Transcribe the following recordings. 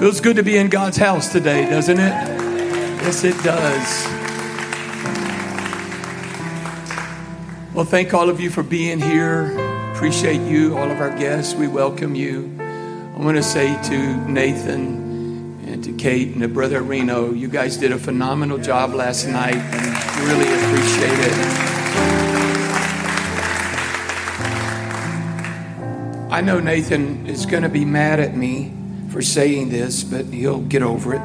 Feels good to be in God's house today, doesn't it? Yes, it does. Well, thank all of you for being here. Appreciate you, all of our guests. We welcome you. I want to say to Nathan and to Kate and to Brother Reno, you guys did a phenomenal job last night and really appreciate it. I know Nathan is going to be mad at me for saying this, but he'll get over it.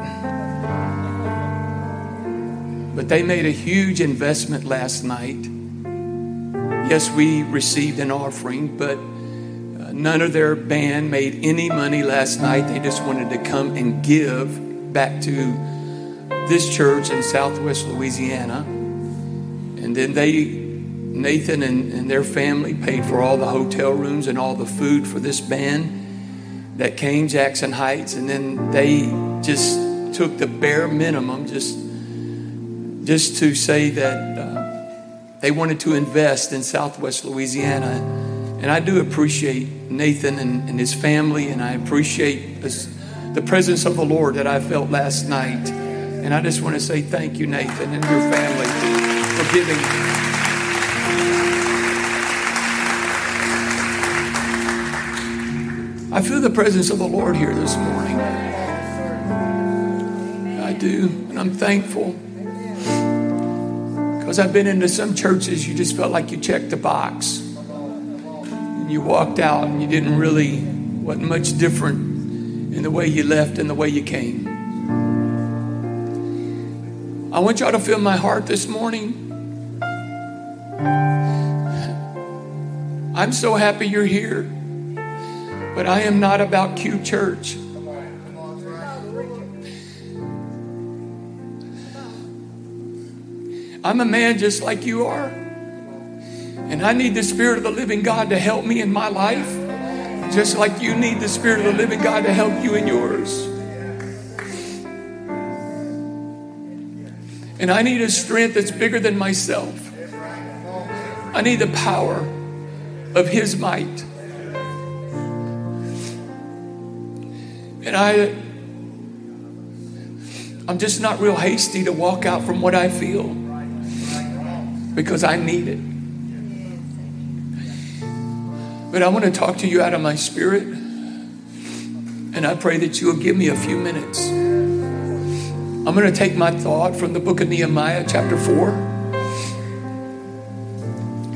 But they made a huge investment last night. Yes, we received an offering, but uh, none of their band made any money last night. They just wanted to come and give back to this church in Southwest Louisiana. And then they, Nathan and, and their family, paid for all the hotel rooms and all the food for this band that came, Jackson Heights, and then they just took the bare minimum just, just to say that uh, they wanted to invest in Southwest Louisiana. And I do appreciate Nathan and, and his family, and I appreciate this, the presence of the Lord that I felt last night. And I just want to say thank you, Nathan, and your family for giving. I feel the presence of the Lord here this morning. I do, and I'm thankful. Because I've been into some churches, you just felt like you checked the box. And you walked out and you didn't really, wasn't much different in the way you left and the way you came. I want y'all to feel my heart this morning. I'm so happy you're here. But I am not about Q Church. I'm a man just like you are. And I need the Spirit of the living God to help me in my life, just like you need the Spirit of the living God to help you in yours. And I need a strength that's bigger than myself. I need the power of His might. And I, I'm just not real hasty to walk out from what I feel because I need it. But I want to talk to you out of my spirit. And I pray that you will give me a few minutes. I'm going to take my thought from the book of Nehemiah, chapter 4.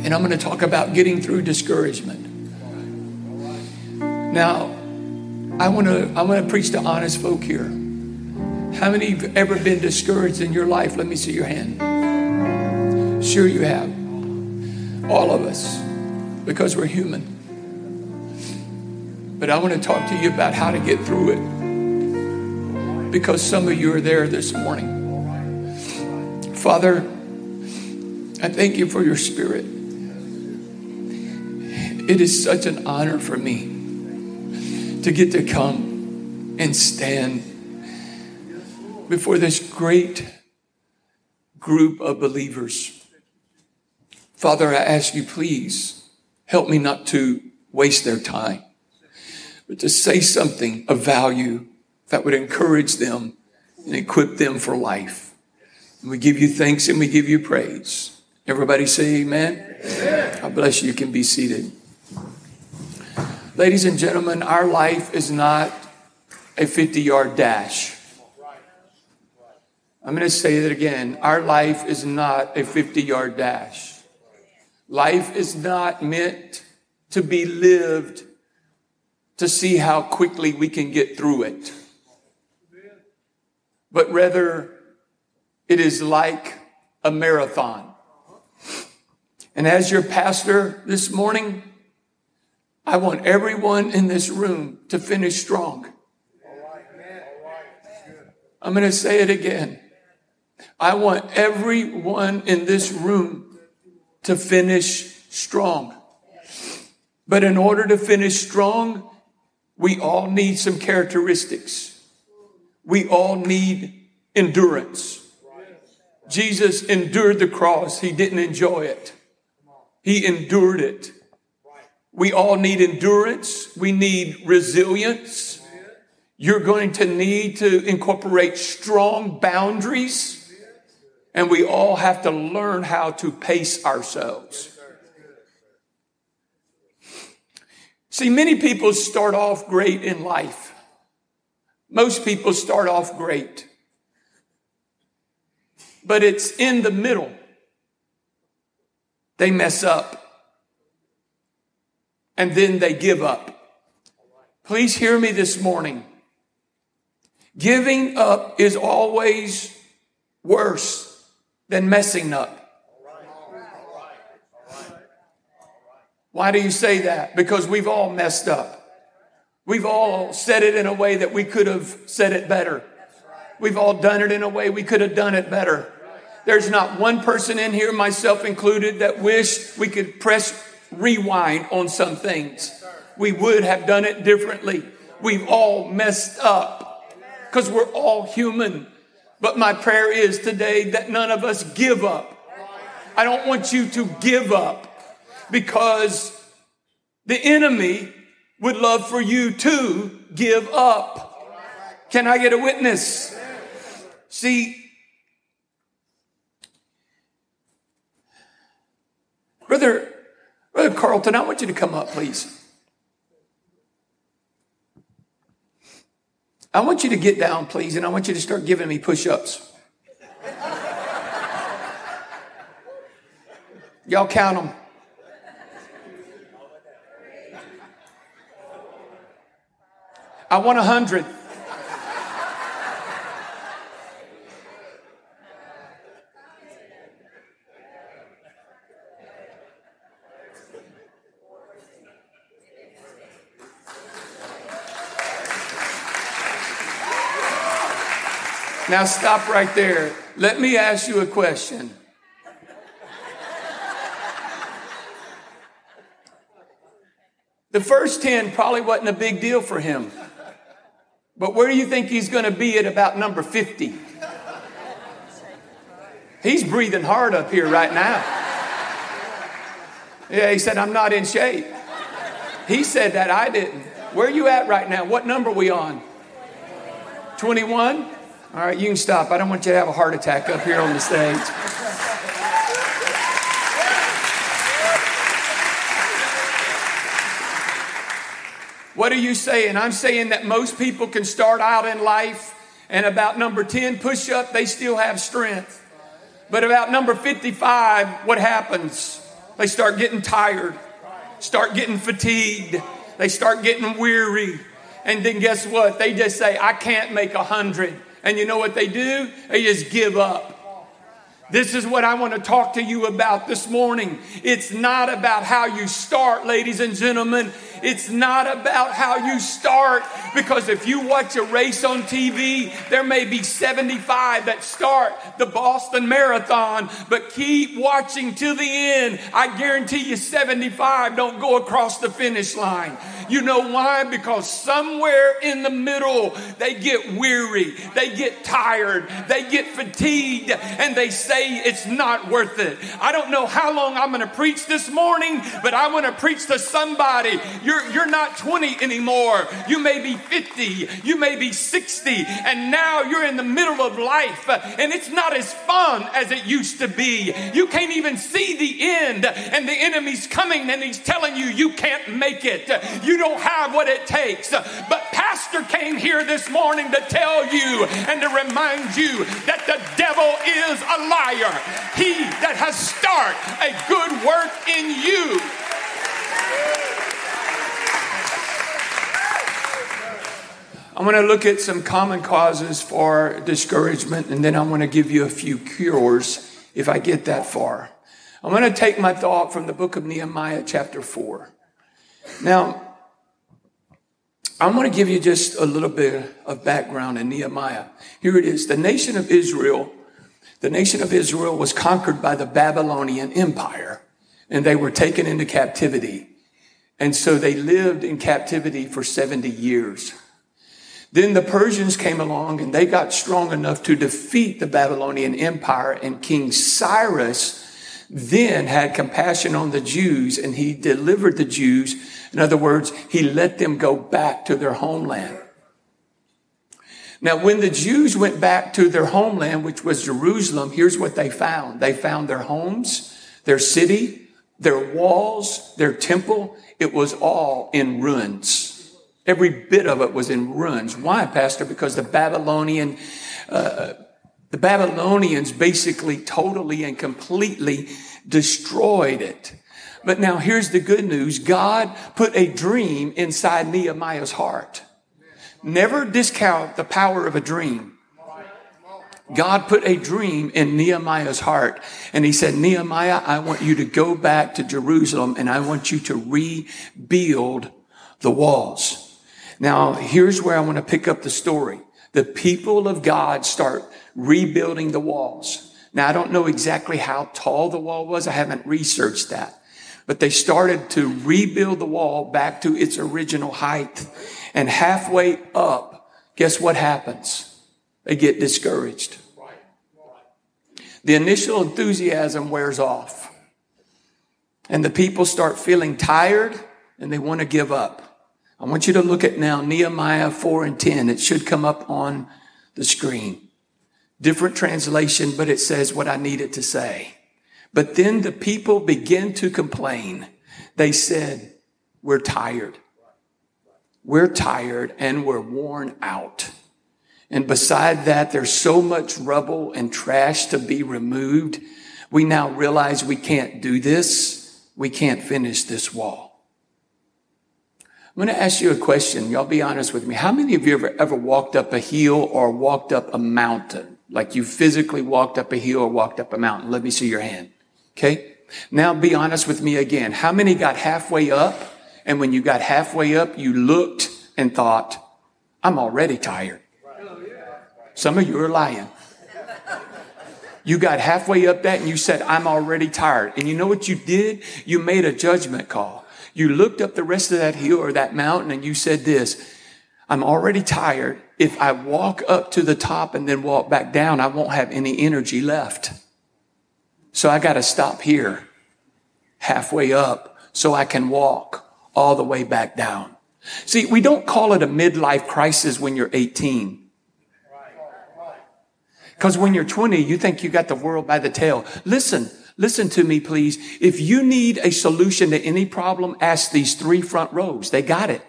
And I'm going to talk about getting through discouragement. Now, I want to I want to preach to honest folk here. How many have ever been discouraged in your life? Let me see your hand. Sure you have. All of us because we're human. But I want to talk to you about how to get through it. Because some of you are there this morning. Father, I thank you for your spirit. It is such an honor for me to get to come and stand before this great group of believers. Father, I ask you, please help me not to waste their time, but to say something of value that would encourage them and equip them for life. And we give you thanks and we give you praise. Everybody say amen. amen. God bless you. You can be seated. Ladies and gentlemen, our life is not a 50 yard dash. I'm going to say that again. Our life is not a 50 yard dash. Life is not meant to be lived to see how quickly we can get through it, but rather it is like a marathon. And as your pastor this morning, I want everyone in this room to finish strong. I'm going to say it again. I want everyone in this room to finish strong. But in order to finish strong, we all need some characteristics. We all need endurance. Jesus endured the cross. He didn't enjoy it. He endured it. We all need endurance. We need resilience. You're going to need to incorporate strong boundaries. And we all have to learn how to pace ourselves. See, many people start off great in life. Most people start off great. But it's in the middle. They mess up. And then they give up. Please hear me this morning. Giving up is always worse than messing up. Why do you say that? Because we've all messed up. We've all said it in a way that we could have said it better. We've all done it in a way we could have done it better. There's not one person in here, myself included, that wish we could press rewind on some things. We would have done it differently. We've all messed up because we're all human. But my prayer is today that none of us give up. I don't want you to give up because the enemy would love for you to give up. Can I get a witness? See, Brother, Brother Carlton, I want you to come up, please. I want you to get down, please, and I want you to start giving me push ups. Y'all count them. I want a hundred. Now stop right there. Let me ask you a question. The first 10 probably wasn't a big deal for him. But where do you think he's going to be at about number 50? He's breathing hard up here right now. Yeah, he said, I'm not in shape. He said that, I didn't. Where are you at right now? What number are we on? 21? All right, you can stop. I don't want you to have a heart attack up here on the stage. What are you saying? I'm saying that most people can start out in life and about number 10 push up, they still have strength. But about number 55, what happens? They start getting tired, start getting fatigued, they start getting weary. And then guess what? They just say, I can't make a hundred. And you know what they do? They just give up. This is what I want to talk to you about this morning. It's not about how you start, ladies and gentlemen. It's not about how you start because if you watch a race on TV, there may be 75 that start the Boston Marathon, but keep watching till the end. I guarantee you 75 don't go across the finish line. You know why? Because somewhere in the middle, they get weary, they get tired, they get fatigued, and they say it's not worth it. I don't know how long I'm going to preach this morning, but I want to preach to somebody. You're, you're not 20 anymore. You may be 50. You may be 60. And now you're in the middle of life and it's not as fun as it used to be. You can't even see the end and the enemy's coming and he's telling you you can't make it. You don't have what it takes. But Pastor came here this morning to tell you and to remind you that the devil is a liar. He that has started a good work in you I'm going to look at some common causes for discouragement, and then I'm going to give you a few cures if I get that far. I'm going to take my thought from the book of Nehemiah, chapter 4. Now, I'm going to give you just a little bit of background in Nehemiah. Here it is. The nation of Israel, the nation of Israel was conquered by the Babylonian Empire, and they were taken into captivity. And so they lived in captivity for 70 years. Then the Persians came along and they got strong enough to defeat the Babylonian Empire and King Cyrus then had compassion on the Jews and he delivered the Jews. In other words, he let them go back to their homeland. Now, when the Jews went back to their homeland, which was Jerusalem, here's what they found. They found their homes, their city, their walls, their temple. It was all in ruins. Every bit of it was in ruins. Why, Pastor? Because the Babylonian, uh, the Babylonians basically totally and completely destroyed it. But now here's the good news. God put a dream inside Nehemiah's heart. Never discount the power of a dream. God put a dream in Nehemiah's heart. And he said, Nehemiah, I want you to go back to Jerusalem and I want you to rebuild the walls. Now, here's where I want to pick up the story. The people of God start rebuilding the walls. Now, I don't know exactly how tall the wall was. I haven't researched that. But they started to rebuild the wall back to its original height. And halfway up, guess what happens? They get discouraged. The initial enthusiasm wears off. And the people start feeling tired and they want to give up. I want you to look at now Nehemiah 4 and 10. It should come up on the screen. Different translation, but it says what I needed to say. But then the people begin to complain. They said, We're tired. We're tired and we're worn out. And beside that, there's so much rubble and trash to be removed. We now realize we can't do this. We can't finish this wall. I'm going to ask you a question. Y'all be honest with me. How many of you ever, ever walked up a hill or walked up a mountain? Like you physically walked up a hill or walked up a mountain? Let me see your hand. Okay. Now be honest with me again. How many got halfway up? And when you got halfway up, you looked and thought, I'm already tired. Some of you are lying. You got halfway up that and you said, I'm already tired. And you know what you did? You made a judgment call. You looked up the rest of that hill or that mountain and you said this, I'm already tired. If I walk up to the top and then walk back down, I won't have any energy left. So I got to stop here halfway up so I can walk all the way back down. See, we don't call it a midlife crisis when you're 18. Because when you're 20, you think you got the world by the tail. Listen, listen to me, please. If you need a solution to any problem, ask these three front rows. They got it.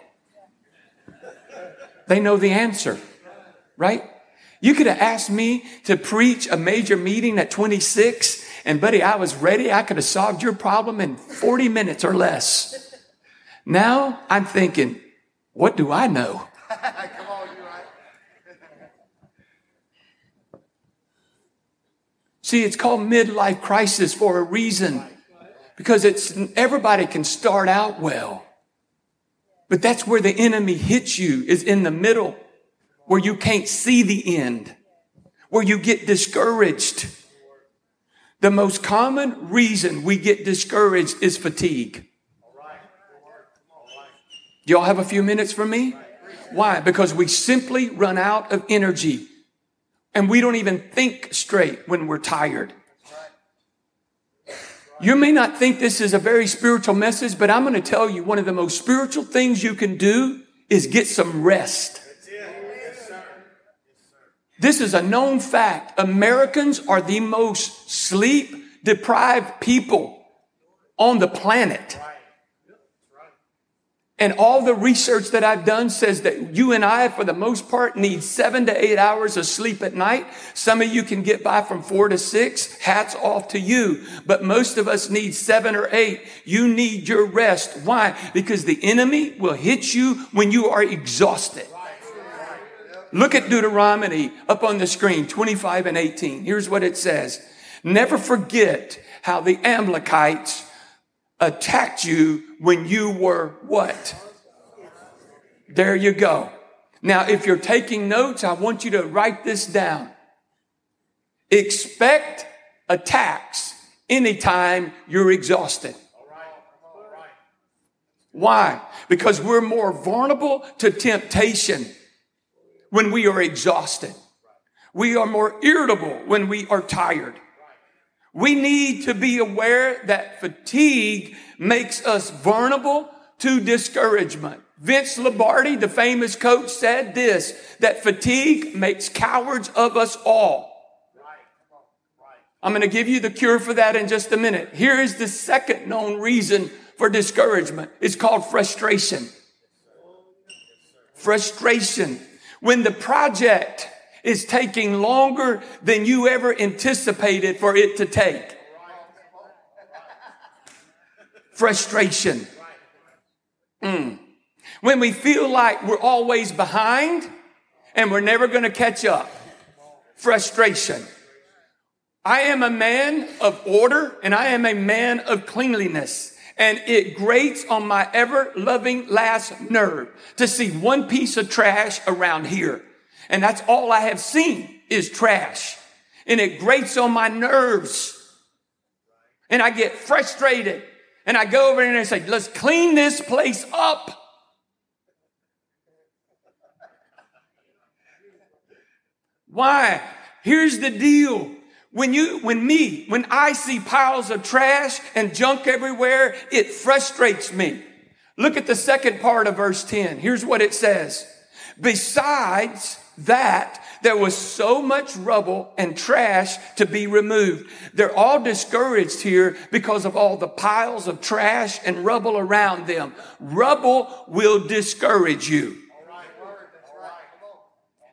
They know the answer, right? You could have asked me to preach a major meeting at 26 and buddy, I was ready. I could have solved your problem in 40 minutes or less. Now I'm thinking, what do I know? Come on, you right. See, it's called midlife crisis for a reason. Because it's everybody can start out well. But that's where the enemy hits you is in the middle where you can't see the end, where you get discouraged the most common reason we get discouraged is fatigue. Do y'all have a few minutes for me? Why? Because we simply run out of energy and we don't even think straight when we're tired. You may not think this is a very spiritual message, but I'm going to tell you one of the most spiritual things you can do is get some rest. This is a known fact. Americans are the most sleep deprived people on the planet. And all the research that I've done says that you and I, for the most part, need seven to eight hours of sleep at night. Some of you can get by from four to six. Hats off to you. But most of us need seven or eight. You need your rest. Why? Because the enemy will hit you when you are exhausted. Look at Deuteronomy up on the screen, 25 and 18. Here's what it says. Never forget how the Amalekites attacked you when you were what? There you go. Now, if you're taking notes, I want you to write this down. Expect attacks anytime you're exhausted. Why? Because we're more vulnerable to temptation when we are exhausted. We are more irritable when we are tired. We need to be aware that fatigue makes us vulnerable to discouragement. Vince Lombardi, the famous coach, said this that fatigue makes cowards of us all. I'm going to give you the cure for that in just a minute. Here is the second known reason for discouragement. It's called frustration. Frustration. When the project is taking longer than you ever anticipated for it to take. Frustration. Mm. When we feel like we're always behind and we're never going to catch up. Frustration. I am a man of order and I am a man of cleanliness. And it grates on my ever loving last nerve to see one piece of trash around here. And that's all I have seen is trash. And it grates on my nerves. And I get frustrated. And I go over there and I say, let's clean this place up. Why? Here's the deal. When you, when me, when I see piles of trash and junk everywhere, it frustrates me. Look at the second part of verse 10. Here's what it says. Besides that, there was so much rubble and trash to be removed. They're all discouraged here because of all the piles of trash and rubble around them. Rubble will discourage you.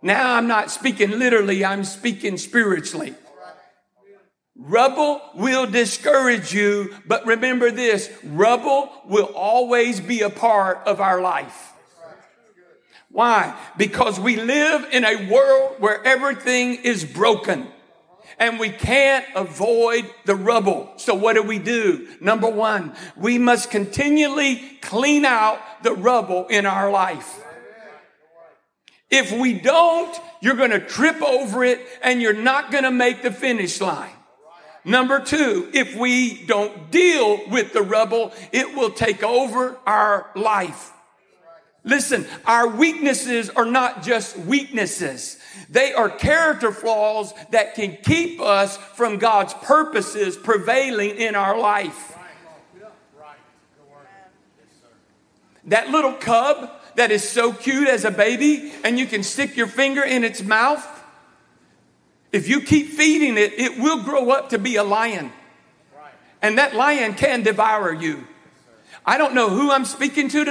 Now I'm not speaking literally, I'm speaking spiritually. Rubble will discourage you, but remember this, rubble will always be a part of our life. Why? Because we live in a world where everything is broken and we can't avoid the rubble. So what do we do? Number one, we must continually clean out the rubble in our life. If we don't, you're going to trip over it and you're not going to make the finish line. Number two, if we don't deal with the rubble, it will take over our life. Listen, our weaknesses are not just weaknesses. They are character flaws that can keep us from God's purposes prevailing in our life. That little cub that is so cute as a baby and you can stick your finger in its mouth, if you keep feeding it, it will grow up to be a lion. And that lion can devour you. I don't know who I'm speaking to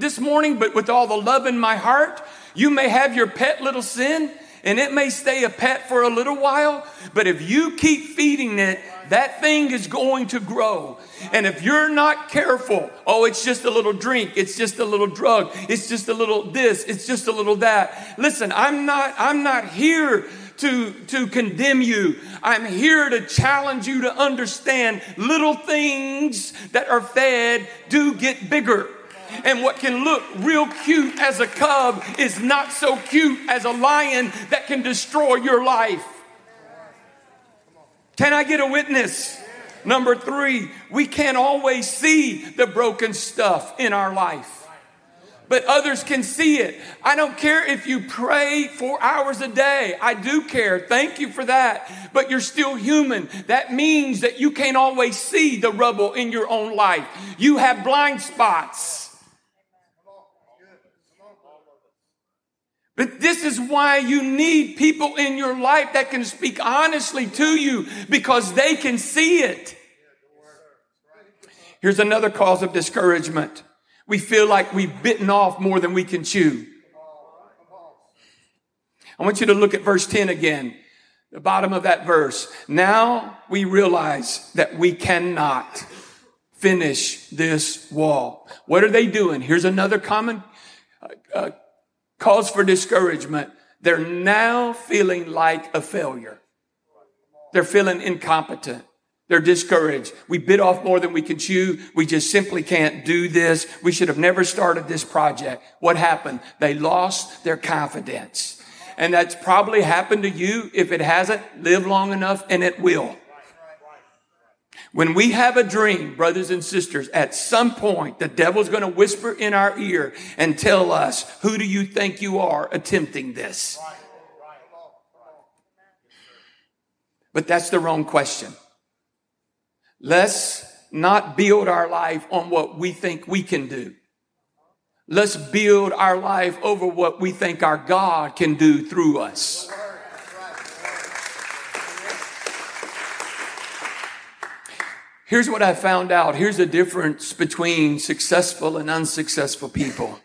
this morning, but with all the love in my heart, you may have your pet little sin and it may stay a pet for a little while, but if you keep feeding it, that thing is going to grow. And if you're not careful, oh, it's just a little drink, it's just a little drug, it's just a little this, it's just a little that. Listen, I'm not, I'm not here to, to condemn you. I'm here to challenge you to understand little things that are fed do get bigger. And what can look real cute as a cub is not so cute as a lion that can destroy your life. Can I get a witness? Number three, we can't always see the broken stuff in our life but others can see it. I don't care if you pray four hours a day. I do care. Thank you for that. But you're still human. That means that you can't always see the rubble in your own life. You have blind spots. But this is why you need people in your life that can speak honestly to you because they can see it. Here's another cause of discouragement. We feel like we've bitten off more than we can chew. I want you to look at verse 10 again, the bottom of that verse. Now we realize that we cannot finish this wall. What are they doing? Here's another common uh, uh, cause for discouragement. They're now feeling like a failure. They're feeling incompetent. They're discouraged. We bit off more than we can chew. We just simply can't do this. We should have never started this project. What happened? They lost their confidence. And that's probably happened to you. If it hasn't, live long enough and it will. When we have a dream, brothers and sisters, at some point, the devil's going to whisper in our ear and tell us, who do you think you are attempting this? But that's the wrong question. Let's not build our life on what we think we can do. Let's build our life over what we think our God can do through us. Here's what I found out. Here's the difference between successful and unsuccessful people.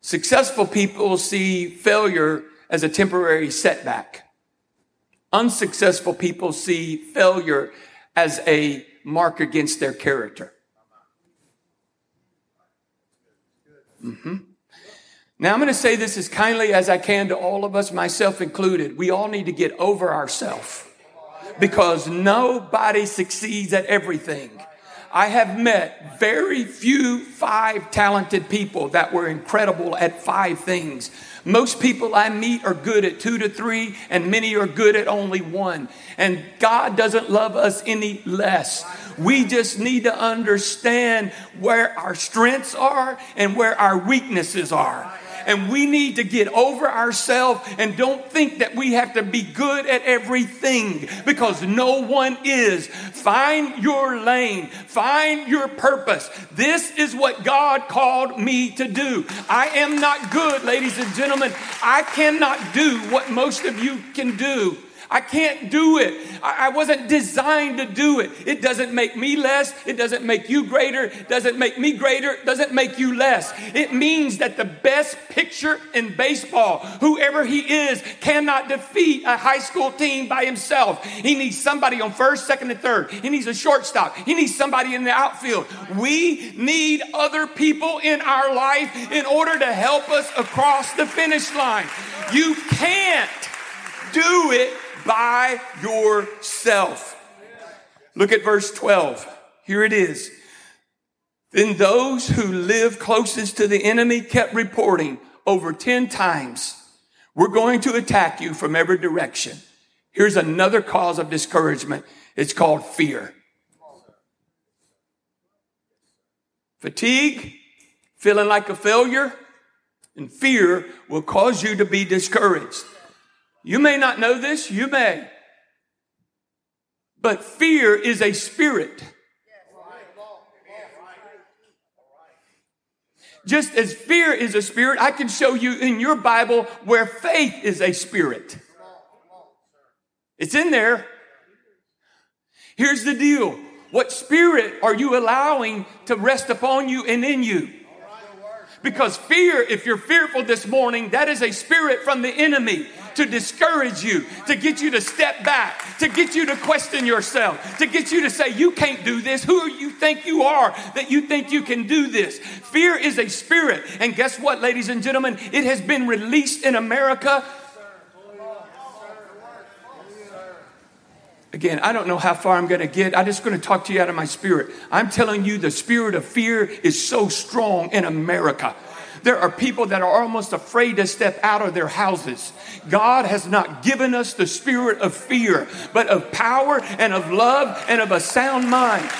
Successful people see failure as a temporary setback. Unsuccessful people see failure as a mark against their character. Mm-hmm. Now, I'm going to say this as kindly as I can to all of us, myself included. We all need to get over ourselves because nobody succeeds at everything. I have met very few five talented people that were incredible at five things. Most people I meet are good at two to three, and many are good at only one. And God doesn't love us any less. We just need to understand where our strengths are and where our weaknesses are and we need to get over ourselves and don't think that we have to be good at everything because no one is. Find your lane, find your purpose. This is what God called me to do. I am not good, ladies and gentlemen. I cannot do what most of you can do. I can't do it. I, wasn't designed to do it. It doesn't make me less. It doesn't make you greater. It doesn't make me greater. It doesn't make you less. It means that the best pitcher in baseball, whoever he is, cannot defeat a high school team by himself. He needs somebody on first, second, and third. He needs a shortstop. He needs somebody in the outfield. We need other people in our life in order to help us across the finish line. You can't do it by yourself. Look at verse 12. Here it is. Then those who live closest to the enemy kept reporting over 10 times, We're going to attack you from every direction. Here's another cause of discouragement. It's called fear. Fatigue, feeling like a failure, and fear will cause you to be discouraged. You may not know this, you may. But fear is a spirit. Just as fear is a spirit, I can show you in your Bible where faith is a spirit. It's in there. Here's the deal. What spirit are you allowing to rest upon you and in you? Because fear, if you're fearful this morning, that is a spirit from the enemy to discourage you, to get you to step back, to get you to question yourself, to get you to say, You can't do this. Who you think you are that you think you can do this? Fear is a spirit. And guess what, ladies and gentlemen? It has been released in America. Again, I don't know how far I'm going to get. I'm just going to talk to you out of my spirit. I'm telling you, the spirit of fear is so strong in America. There are people that are almost afraid to step out of their houses. God has not given us the spirit of fear, but of power and of love and of a sound mind.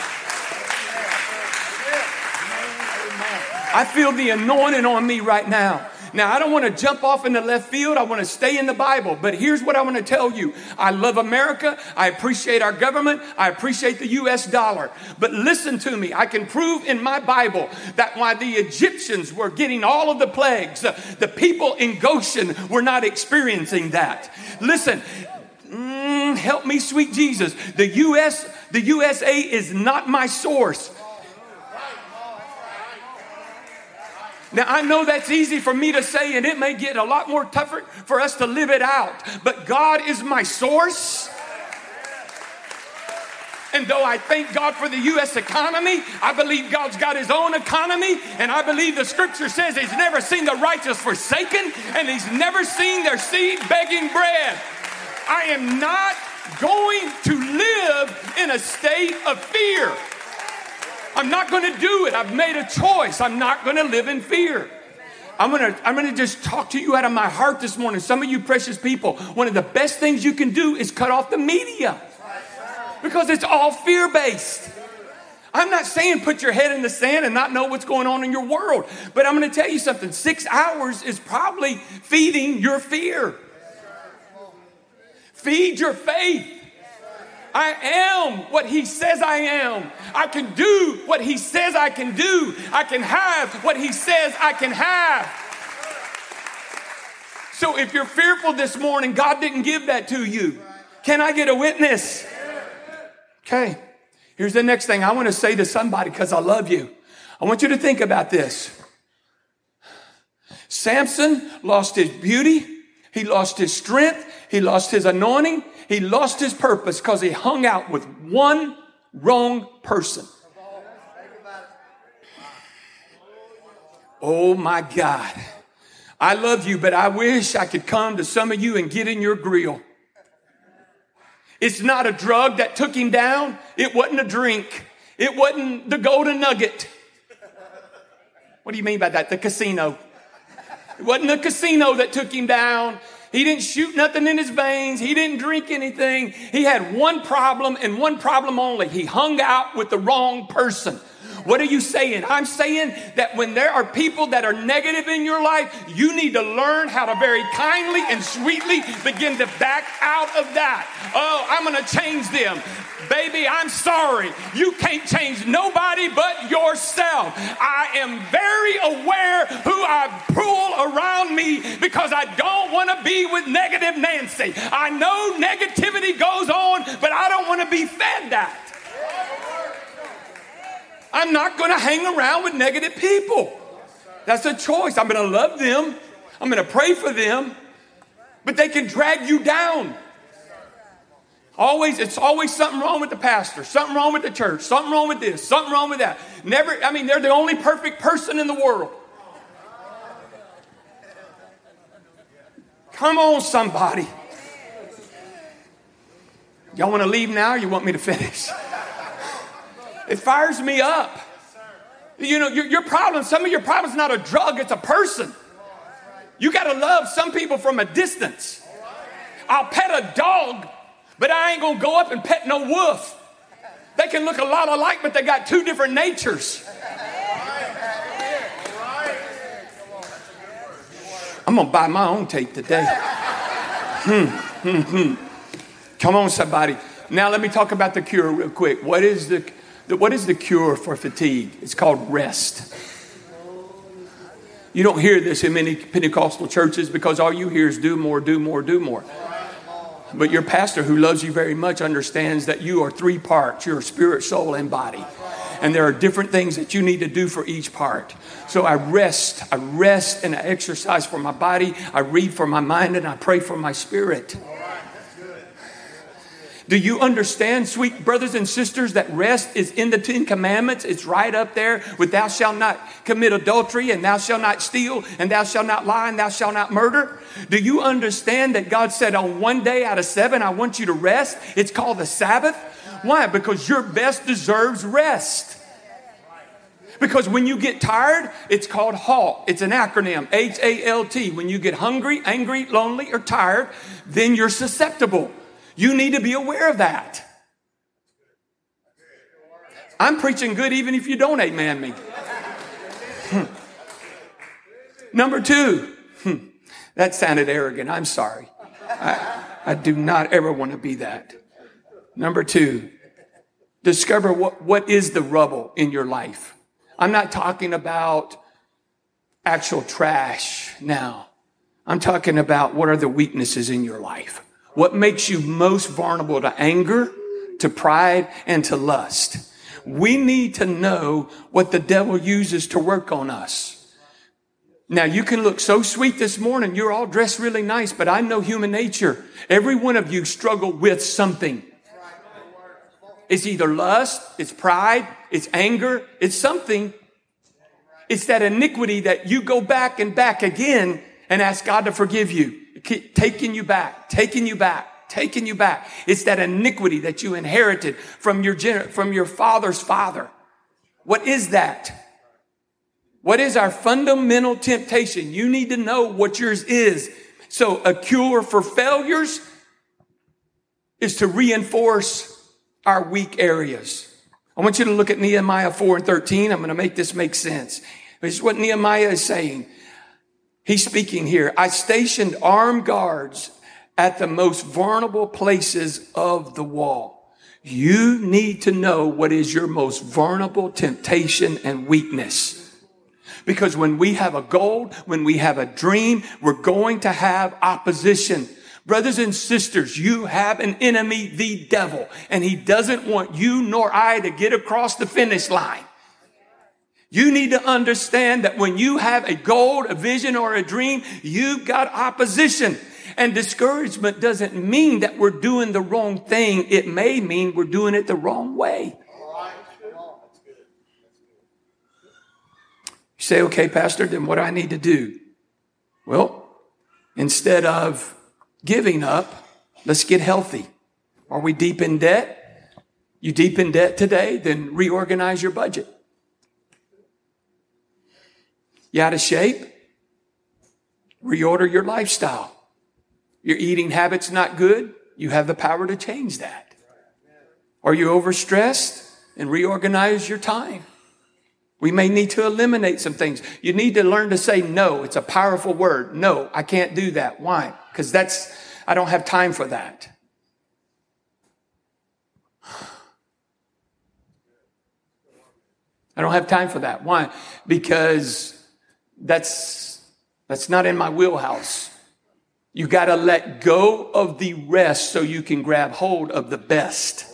I feel the anointing on me right now. Now, I don't want to jump off into left field. I want to stay in the Bible. But here's what I want to tell you I love America. I appreciate our government. I appreciate the U.S. dollar. But listen to me. I can prove in my Bible that while the Egyptians were getting all of the plagues, the people in Goshen were not experiencing that. Listen, mm, help me, sweet Jesus. The U.S. The USA is not my source. Now, I know that's easy for me to say, and it may get a lot more tougher for us to live it out, but God is my source. And though I thank God for the U.S. economy, I believe God's got His own economy, and I believe the scripture says He's never seen the righteous forsaken, and He's never seen their seed begging bread. I am not going to live in a state of fear. I'm not going to do it. I've made a choice. I'm not going to live in fear. I'm going to I'm to just talk to you out of my heart this morning. Some of you precious people, one of the best things you can do is cut off the media. Because it's all fear-based. I'm not saying put your head in the sand and not know what's going on in your world, but I'm going to tell you something. 6 hours is probably feeding your fear. Feed your faith. I am what he says I am. I can do what he says I can do. I can have what he says I can have. So if you're fearful this morning, God didn't give that to you. Can I get a witness? Okay. Here's the next thing I want to say to somebody because I love you. I want you to think about this. Samson lost his beauty. He lost his strength. He lost his anointing. He lost his purpose because he hung out with one wrong person. Oh my God. I love you, but I wish I could come to some of you and get in your grill. It's not a drug that took him down. It wasn't a drink. It wasn't the golden nugget. What do you mean by that? The casino. It wasn't the casino that took him down. He didn't shoot nothing in his veins. He didn't drink anything. He had one problem and one problem only. He hung out with the wrong person. What are you saying? I'm saying that when there are people that are negative in your life, you need to learn how to very kindly and sweetly begin to back out of that. Oh, I'm going to change them. Baby, I'm sorry. You can't change nobody but yourself. I am very aware who I pull around me because I don't want to be with negative Nancy. I know negativity goes on, but I don't want to be fed that. I'm not going to hang around with negative people. That's a choice. I'm going to love them. I'm going to pray for them. But they can drag you down. Always, it's always something wrong with the pastor, something wrong with the church, something wrong with this, something wrong with that. Never, I mean, they're the only perfect person in the world. Come on, somebody. Y'all want to leave now or you want me to finish? It fires me up. You know, your, your problem, some of your problems not a drug, it's a person. You got to love some people from a distance. I'll pet a dog, but I ain't going to go up and pet no wolf. They can look a lot alike, but they got two different natures. I'm going to buy my own tape today. Hmm, hmm, hmm. Come on, somebody. Now, let me talk about the cure real quick. What is the what is the cure for fatigue? It's called rest. You don't hear this in many Pentecostal churches because all you hear is do more, do more, do more. But your pastor, who loves you very much, understands that you are three parts your spirit, soul, and body. And there are different things that you need to do for each part. So I rest. I rest and I exercise for my body. I read for my mind and I pray for my spirit. Do you understand, sweet brothers and sisters, that rest is in the Ten Commandments? It's right up there with thou shalt not commit adultery and thou shalt not steal and thou shalt not lie and thou shalt not murder. Do you understand that God said on one day out of seven, I want you to rest? It's called the Sabbath. Why? Because your best deserves rest. Because when you get tired, it's called HALT. It's an acronym, H A L T. When you get hungry, angry, lonely, or tired, then you're susceptible. You need to be aware of that. I'm preaching good even if you don't amen me. Hmm. Number two, hmm. that sounded arrogant. I'm sorry. I, I do not ever want to be that. Number two, discover what, what is the rubble in your life. I'm not talking about actual trash now. I'm talking about what are the weaknesses in your life. What makes you most vulnerable to anger, to pride, and to lust? We need to know what the devil uses to work on us. Now, you can look so sweet this morning. You're all dressed really nice, but I know human nature. Every one of you struggle with something. It's either lust, it's pride, it's anger, it's something. It's that iniquity that you go back and back again and ask God to forgive you taking you back, taking you back, taking you back. It's that iniquity that you inherited from your, gener- from your father's father. What is that? What is our fundamental temptation? You need to know what yours is. So a cure for failures is to reinforce our weak areas. I want you to look at Nehemiah 4 and 13. I'm going to make this make sense. This is what Nehemiah is saying. He's speaking here. I stationed armed guards at the most vulnerable places of the wall. You need to know what is your most vulnerable temptation and weakness. Because when we have a goal, when we have a dream, we're going to have opposition. Brothers and sisters, you have an enemy, the devil, and he doesn't want you nor I to get across the finish line. You need to understand that when you have a goal, a vision, or a dream, you've got opposition. And discouragement doesn't mean that we're doing the wrong thing. It may mean we're doing it the wrong way. You say, okay, Pastor, then what do I need to do? Well, instead of giving up, let's get healthy. Are we deep in debt? You deep in debt today? Then reorganize your budget. You out of shape? Reorder your lifestyle. Your eating habits not good? You have the power to change that. Are you overstressed? And reorganize your time. We may need to eliminate some things. You need to learn to say no. It's a powerful word. No, I can't do that. Why? Because that's, I don't have time for that. I don't have time for that. Why? Because that's, that's not in my wheelhouse. You got to let go of the rest so you can grab hold of the best.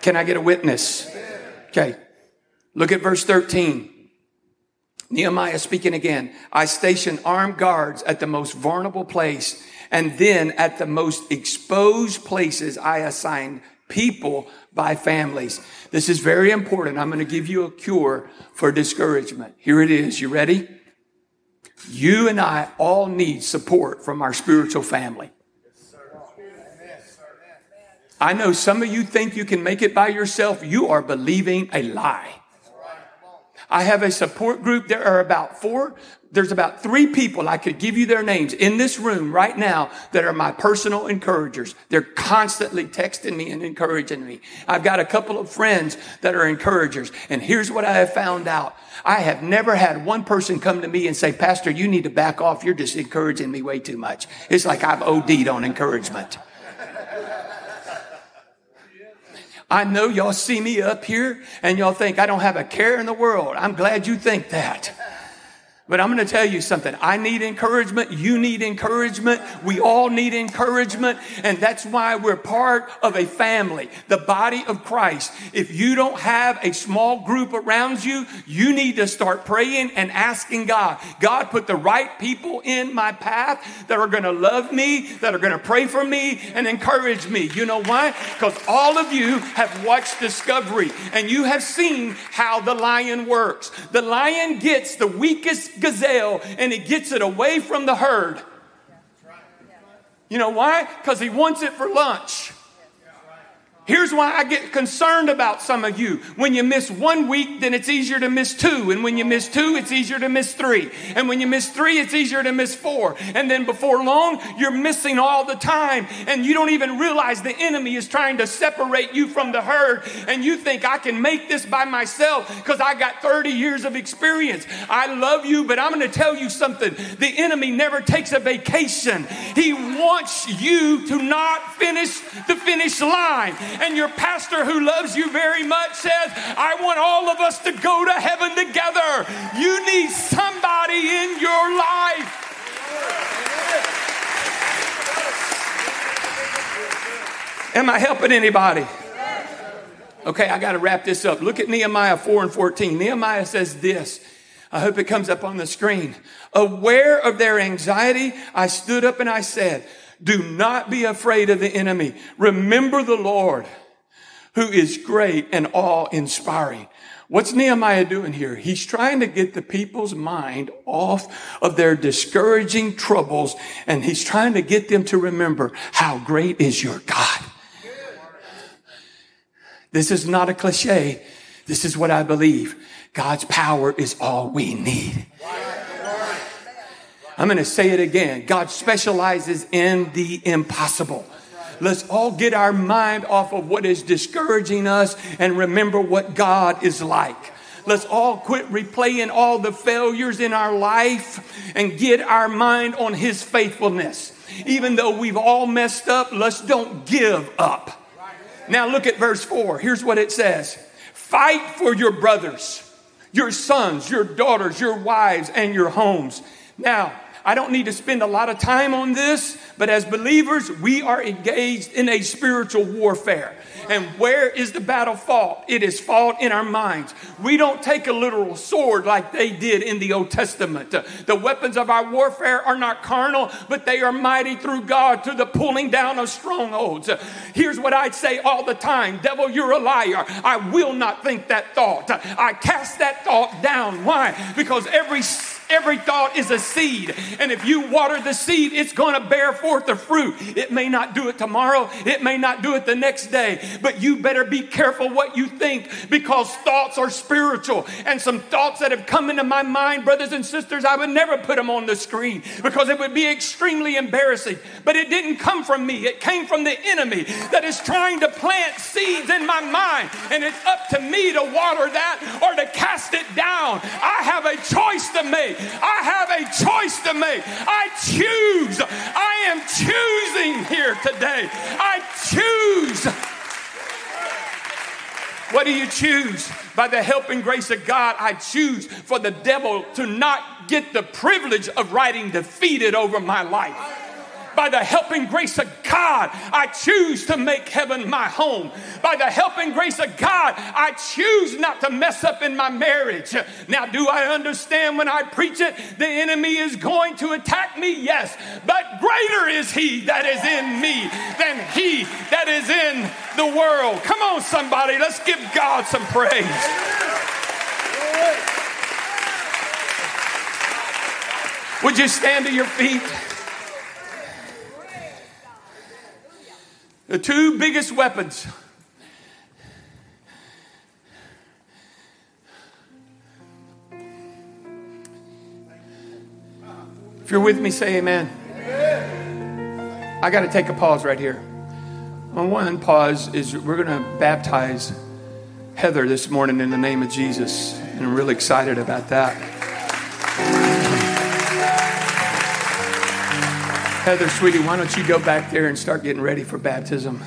Can I get a witness? Okay. Look at verse 13. Nehemiah speaking again. I stationed armed guards at the most vulnerable place, and then at the most exposed places, I assigned people by families. This is very important. I'm going to give you a cure for discouragement. Here it is. You ready? You and I all need support from our spiritual family. I know some of you think you can make it by yourself. You are believing a lie. I have a support group. There are about four, there's about three people I could give you their names in this room right now that are my personal encouragers. They're constantly texting me and encouraging me. I've got a couple of friends that are encouragers. And here's what I have found out. I have never had one person come to me and say, Pastor, you need to back off. You're just encouraging me way too much. It's like I've OD'd on encouragement. I know y'all see me up here and y'all think I don't have a care in the world. I'm glad you think that. But I'm going to tell you something. I need encouragement. You need encouragement. We all need encouragement. And that's why we're part of a family, the body of Christ. If you don't have a small group around you, you need to start praying and asking God, God, put the right people in my path that are going to love me, that are going to pray for me and encourage me. You know why? Because all of you have watched Discovery and you have seen how the lion works. The lion gets the weakest gazelle and he gets it away from the herd. You know why? Because he wants it for lunch. Here's why I get concerned about some of you. When you miss one week, then it's easier to miss two. And when you miss two, it's easier to miss three. And when you miss three, it's easier to miss four. And then before long, you're missing all the time. And you don't even realize the enemy is trying to separate you from the herd. And you think, I can make this by myself because I got 30 years of experience. I love you, but I'm going to tell you something. The enemy never takes a vacation. He wants you to not finish the finish line. And your pastor, who loves you very much, says, I want all of us to go to heaven together. You need somebody in your life. Am I helping anybody? Okay, I got to wrap this up. Look at Nehemiah 4 and 14. Nehemiah says this. I hope it comes up on the screen. Aware of their anxiety, I stood up and I said, do not be afraid of the enemy. Remember the Lord who is great and awe inspiring. What's Nehemiah doing here? He's trying to get the people's mind off of their discouraging troubles and he's trying to get them to remember how great is your God. This is not a cliche. This is what I believe. God's power is all we need. I'm going to say it again. God specializes in the impossible. Let's all get our mind off of what is discouraging us and remember what God is like. Let's all quit replaying all the failures in our life and get our mind on His faithfulness. Even though we've all messed up, let's don't give up. Now look at verse 4. Here's what it says Fight for your brothers, your sons, your daughters, your wives, and your homes. Now, I don't need to spend a lot of time on this, but as believers, we are engaged in a spiritual warfare. And where is the battle fought? It is fought in our minds. We don't take a literal sword like they did in the Old Testament. The weapons of our warfare are not carnal, but they are mighty through God to the pulling down of strongholds. Here's what I'd say all the time Devil, you're a liar. I will not think that thought. I cast that thought down. Why? Because every Every thought is a seed. And if you water the seed, it's going to bear forth the fruit. It may not do it tomorrow, it may not do it the next day, but you better be careful what you think because thoughts are spiritual. And some thoughts that have come into my mind, brothers and sisters, I would never put them on the screen because it would be extremely embarrassing. But it didn't come from me, it came from the enemy that is trying to plant seeds in my mind. And it's up to me to water that or to cast it down. I have a choice to make. I have a choice to make. I choose. I am choosing here today. I choose. What do you choose? By the help and grace of God, I choose for the devil to not get the privilege of writing defeated over my life by the helping grace of God, I choose to make heaven my home. By the helping grace of God, I choose not to mess up in my marriage. Now, do I understand when I preach it? The enemy is going to attack me? Yes. But greater is he that is in me than he that is in the world. Come on, somebody, let's give God some praise. Would you stand to your feet? The two biggest weapons. If you're with me, say amen. I got to take a pause right here. On one pause is we're going to baptize Heather this morning in the name of Jesus, and I'm really excited about that. Heather, sweetie, why don't you go back there and start getting ready for baptism?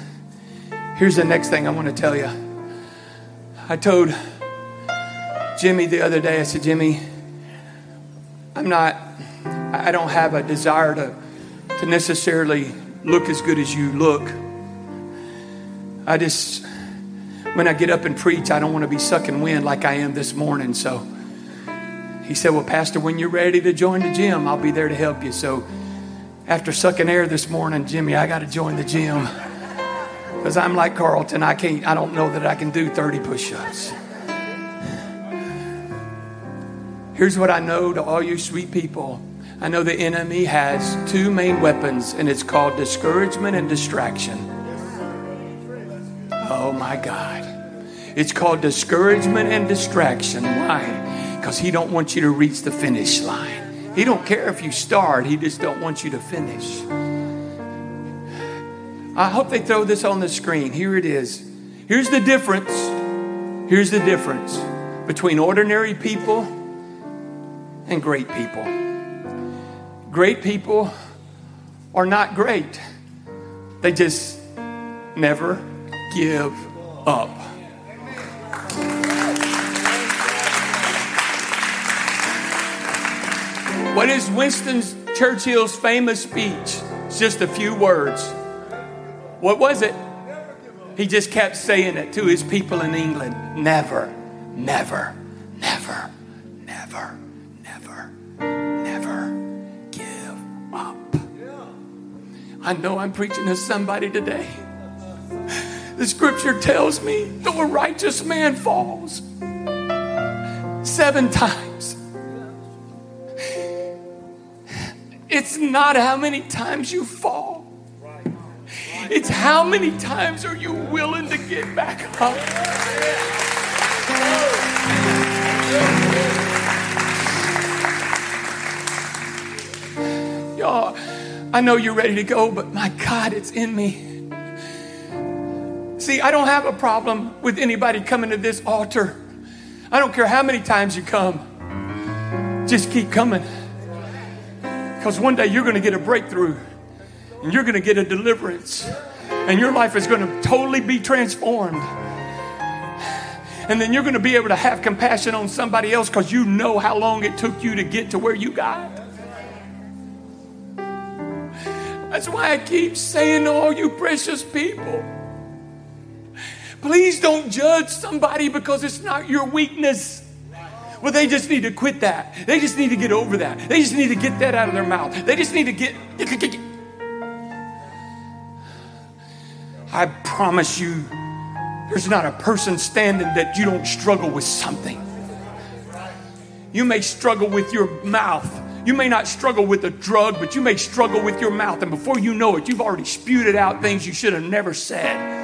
Here's the next thing I want to tell you. I told Jimmy the other day, I said, Jimmy, I'm not, I don't have a desire to, to necessarily look as good as you look. I just, when I get up and preach, I don't want to be sucking wind like I am this morning. So he said, Well, Pastor, when you're ready to join the gym, I'll be there to help you. So after sucking air this morning, Jimmy, I got to join the gym. Because I'm like Carlton, I can't, I don't know that I can do 30 push ups. Here's what I know to all you sweet people I know the enemy has two main weapons, and it's called discouragement and distraction. Oh my God. It's called discouragement and distraction. Why? Because he don't want you to reach the finish line. He don't care if you start, he just don't want you to finish. I hope they throw this on the screen. Here it is. Here's the difference. Here's the difference between ordinary people and great people. Great people are not great. They just never give up. What is Winston Churchill's famous speech? It's just a few words. What was it? He just kept saying it to his people in England never, never, never, never, never, never give up. I know I'm preaching to somebody today. The scripture tells me though a righteous man falls seven times, It's not how many times you fall. It's how many times are you willing to get back up? Y'all, I know you're ready to go, but my God, it's in me. See, I don't have a problem with anybody coming to this altar. I don't care how many times you come, just keep coming. Because one day you're going to get a breakthrough and you're going to get a deliverance. And your life is going to totally be transformed. And then you're going to be able to have compassion on somebody else because you know how long it took you to get to where you got. That's why I keep saying to all you precious people please don't judge somebody because it's not your weakness. Well, they just need to quit that. They just need to get over that. They just need to get that out of their mouth. They just need to get. I promise you, there's not a person standing that you don't struggle with something. You may struggle with your mouth. You may not struggle with a drug, but you may struggle with your mouth. And before you know it, you've already spewed it out things you should have never said.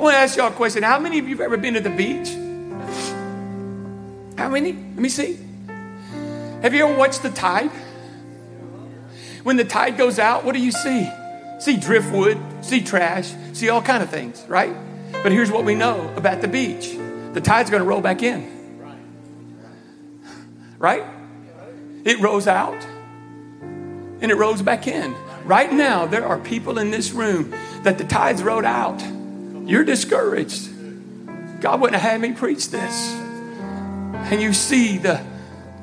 I want to ask y'all a question. How many of you have ever been to the beach? How many? Let me see. Have you ever watched the tide? When the tide goes out, what do you see? See driftwood, see trash, see all kind of things, right? But here's what we know about the beach. The tide's going to roll back in. Right? It rolls out and it rolls back in. Right now, there are people in this room that the tide's rode out. You're discouraged. God wouldn't have had me preach this. And you see the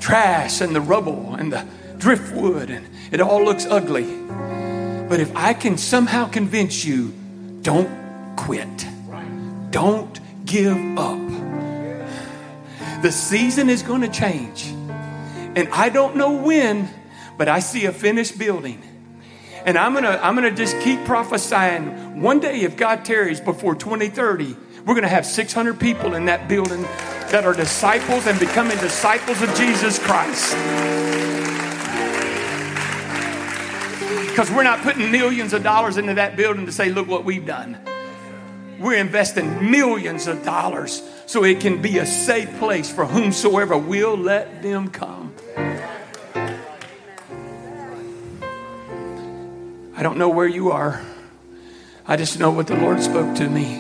trash and the rubble and the driftwood, and it all looks ugly. But if I can somehow convince you, don't quit, don't give up. The season is going to change. And I don't know when, but I see a finished building. And I'm gonna, I'm gonna just keep prophesying. One day, if God tarries before 2030, we're gonna have 600 people in that building that are disciples and becoming disciples of Jesus Christ. Because we're not putting millions of dollars into that building to say, look what we've done. We're investing millions of dollars so it can be a safe place for whomsoever will let them come. I don't know where you are. I just know what the Lord spoke to me.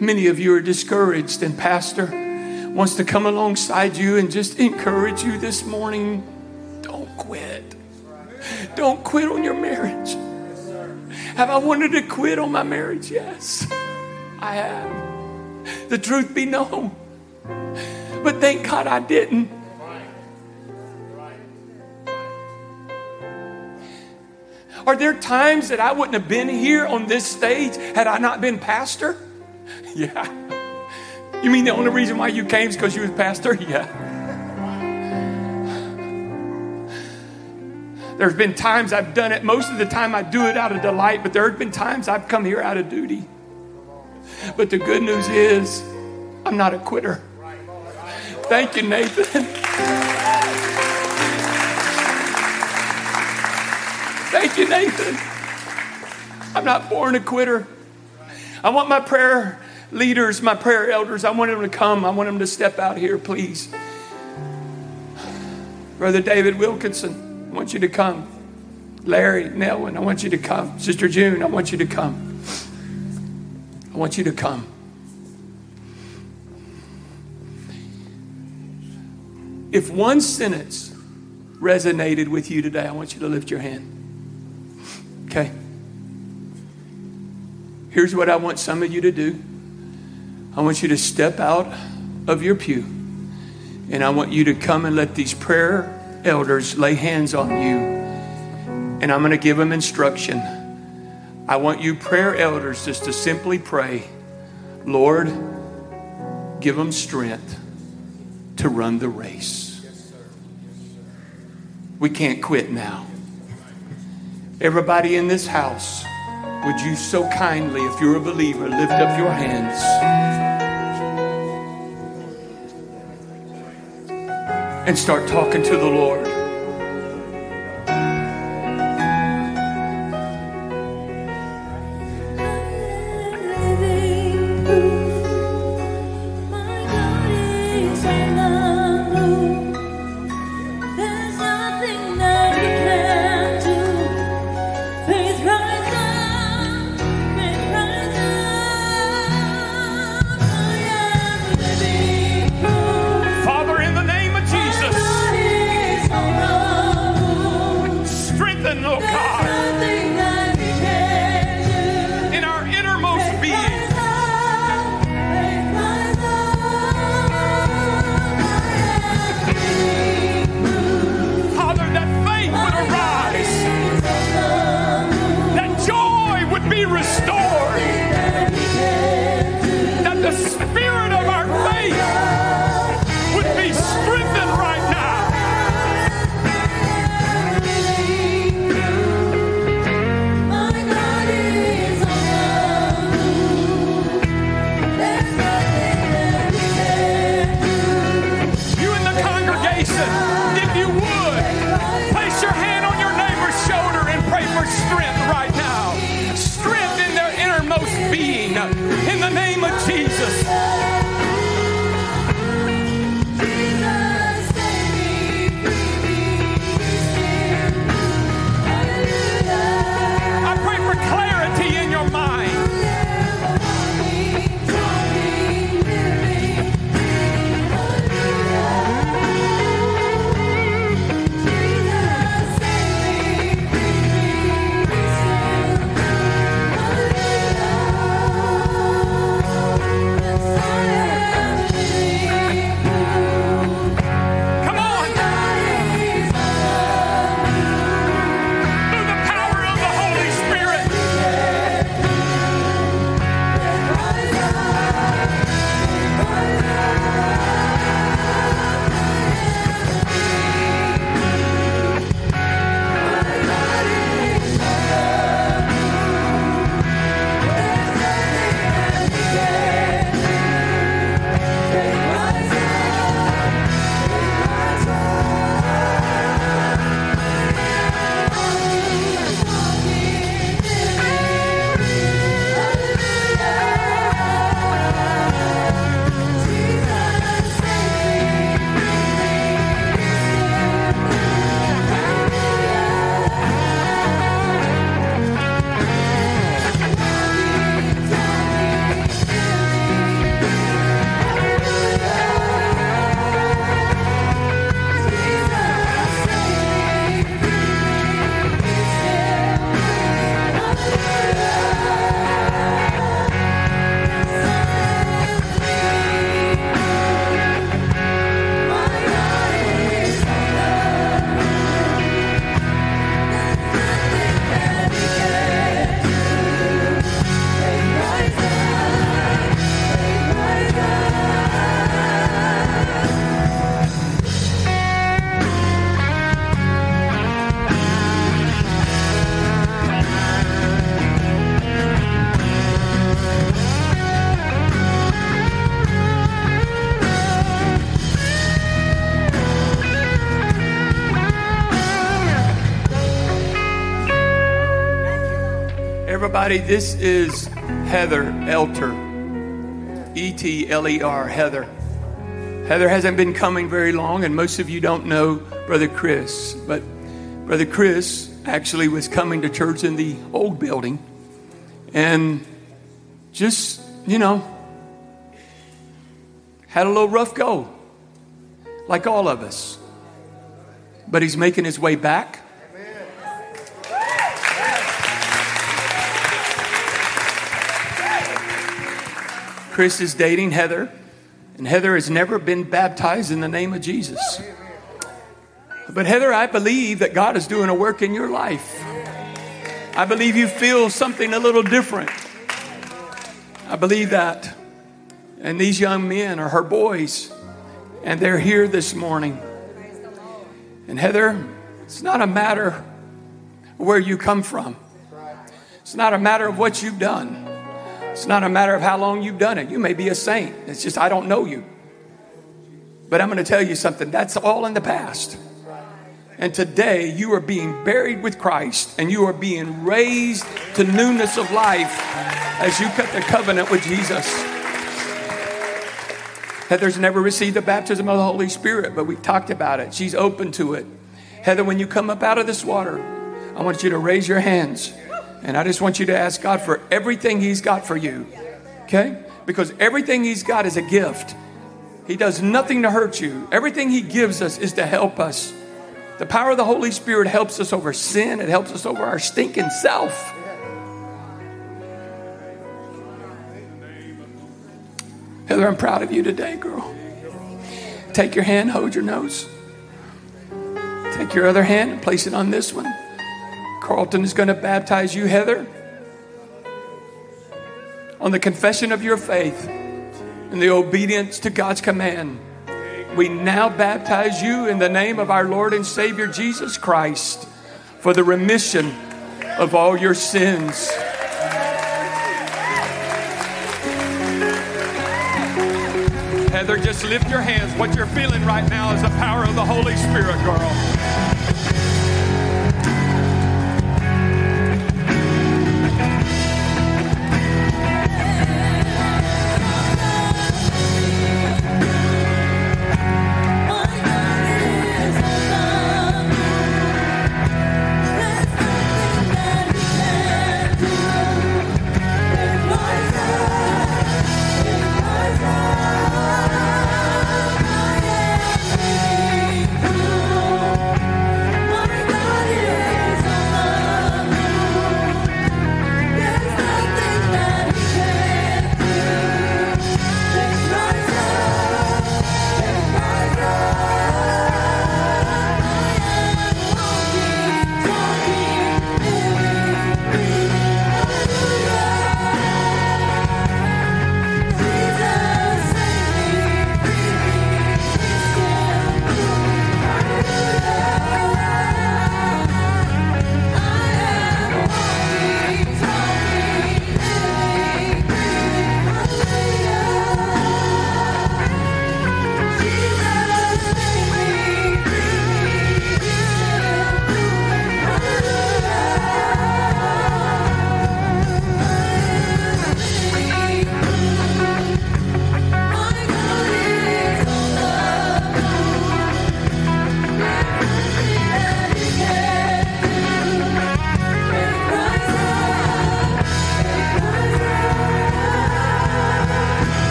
Many of you are discouraged, and Pastor wants to come alongside you and just encourage you this morning. Don't quit. Don't quit on your marriage. Have I wanted to quit on my marriage? Yes, I have. The truth be known. But thank God I didn't. Are there times that I wouldn't have been here on this stage had I not been pastor? Yeah. You mean the only reason why you came is because you was pastor? Yeah. There's been times I've done it. Most of the time I do it out of delight, but there have been times I've come here out of duty. But the good news is, I'm not a quitter. Thank you, Nathan. Thank you, Nathan. I'm not born a quitter. I want my prayer leaders, my prayer elders, I want them to come. I want them to step out here, please. Brother David Wilkinson, I want you to come. Larry Nelwyn, I want you to come. Sister June, I want you to come. I want you to come. If one sentence resonated with you today, I want you to lift your hand. Okay? Here's what I want some of you to do I want you to step out of your pew and I want you to come and let these prayer elders lay hands on you. And I'm going to give them instruction. I want you, prayer elders, just to simply pray, Lord, give them strength to run the race. We can't quit now. Everybody in this house, would you so kindly, if you're a believer, lift up your hands? And start talking to the Lord. Everybody, this is Heather Etler. E T L E R, Heather. Heather hasn't been coming very long, and most of you don't know Brother Chris. But Brother Chris actually was coming to church in the old building and just, you know, had a little rough go, like all of us. But he's making his way back. Chris is dating Heather, and Heather has never been baptized in the name of Jesus. But Heather, I believe that God is doing a work in your life. I believe you feel something a little different. I believe that. And these young men are her boys, and they're here this morning. And Heather, it's not a matter where you come from. It's not a matter of what you've done. It's not a matter of how long you've done it. You may be a saint. It's just, I don't know you. But I'm going to tell you something that's all in the past. And today you are being buried with Christ and you are being raised to newness of life as you cut the covenant with Jesus. Heather's never received the baptism of the Holy Spirit, but we've talked about it. She's open to it. Heather, when you come up out of this water, I want you to raise your hands. And I just want you to ask God for everything He's got for you. Okay? Because everything He's got is a gift. He does nothing to hurt you. Everything He gives us is to help us. The power of the Holy Spirit helps us over sin, it helps us over our stinking self. Heather, I'm proud of you today, girl. Take your hand, hold your nose. Take your other hand and place it on this one. Carlton is going to baptize you, Heather, on the confession of your faith and the obedience to God's command. We now baptize you in the name of our Lord and Savior Jesus Christ for the remission of all your sins. Heather, just lift your hands. What you're feeling right now is the power of the Holy Spirit, girl.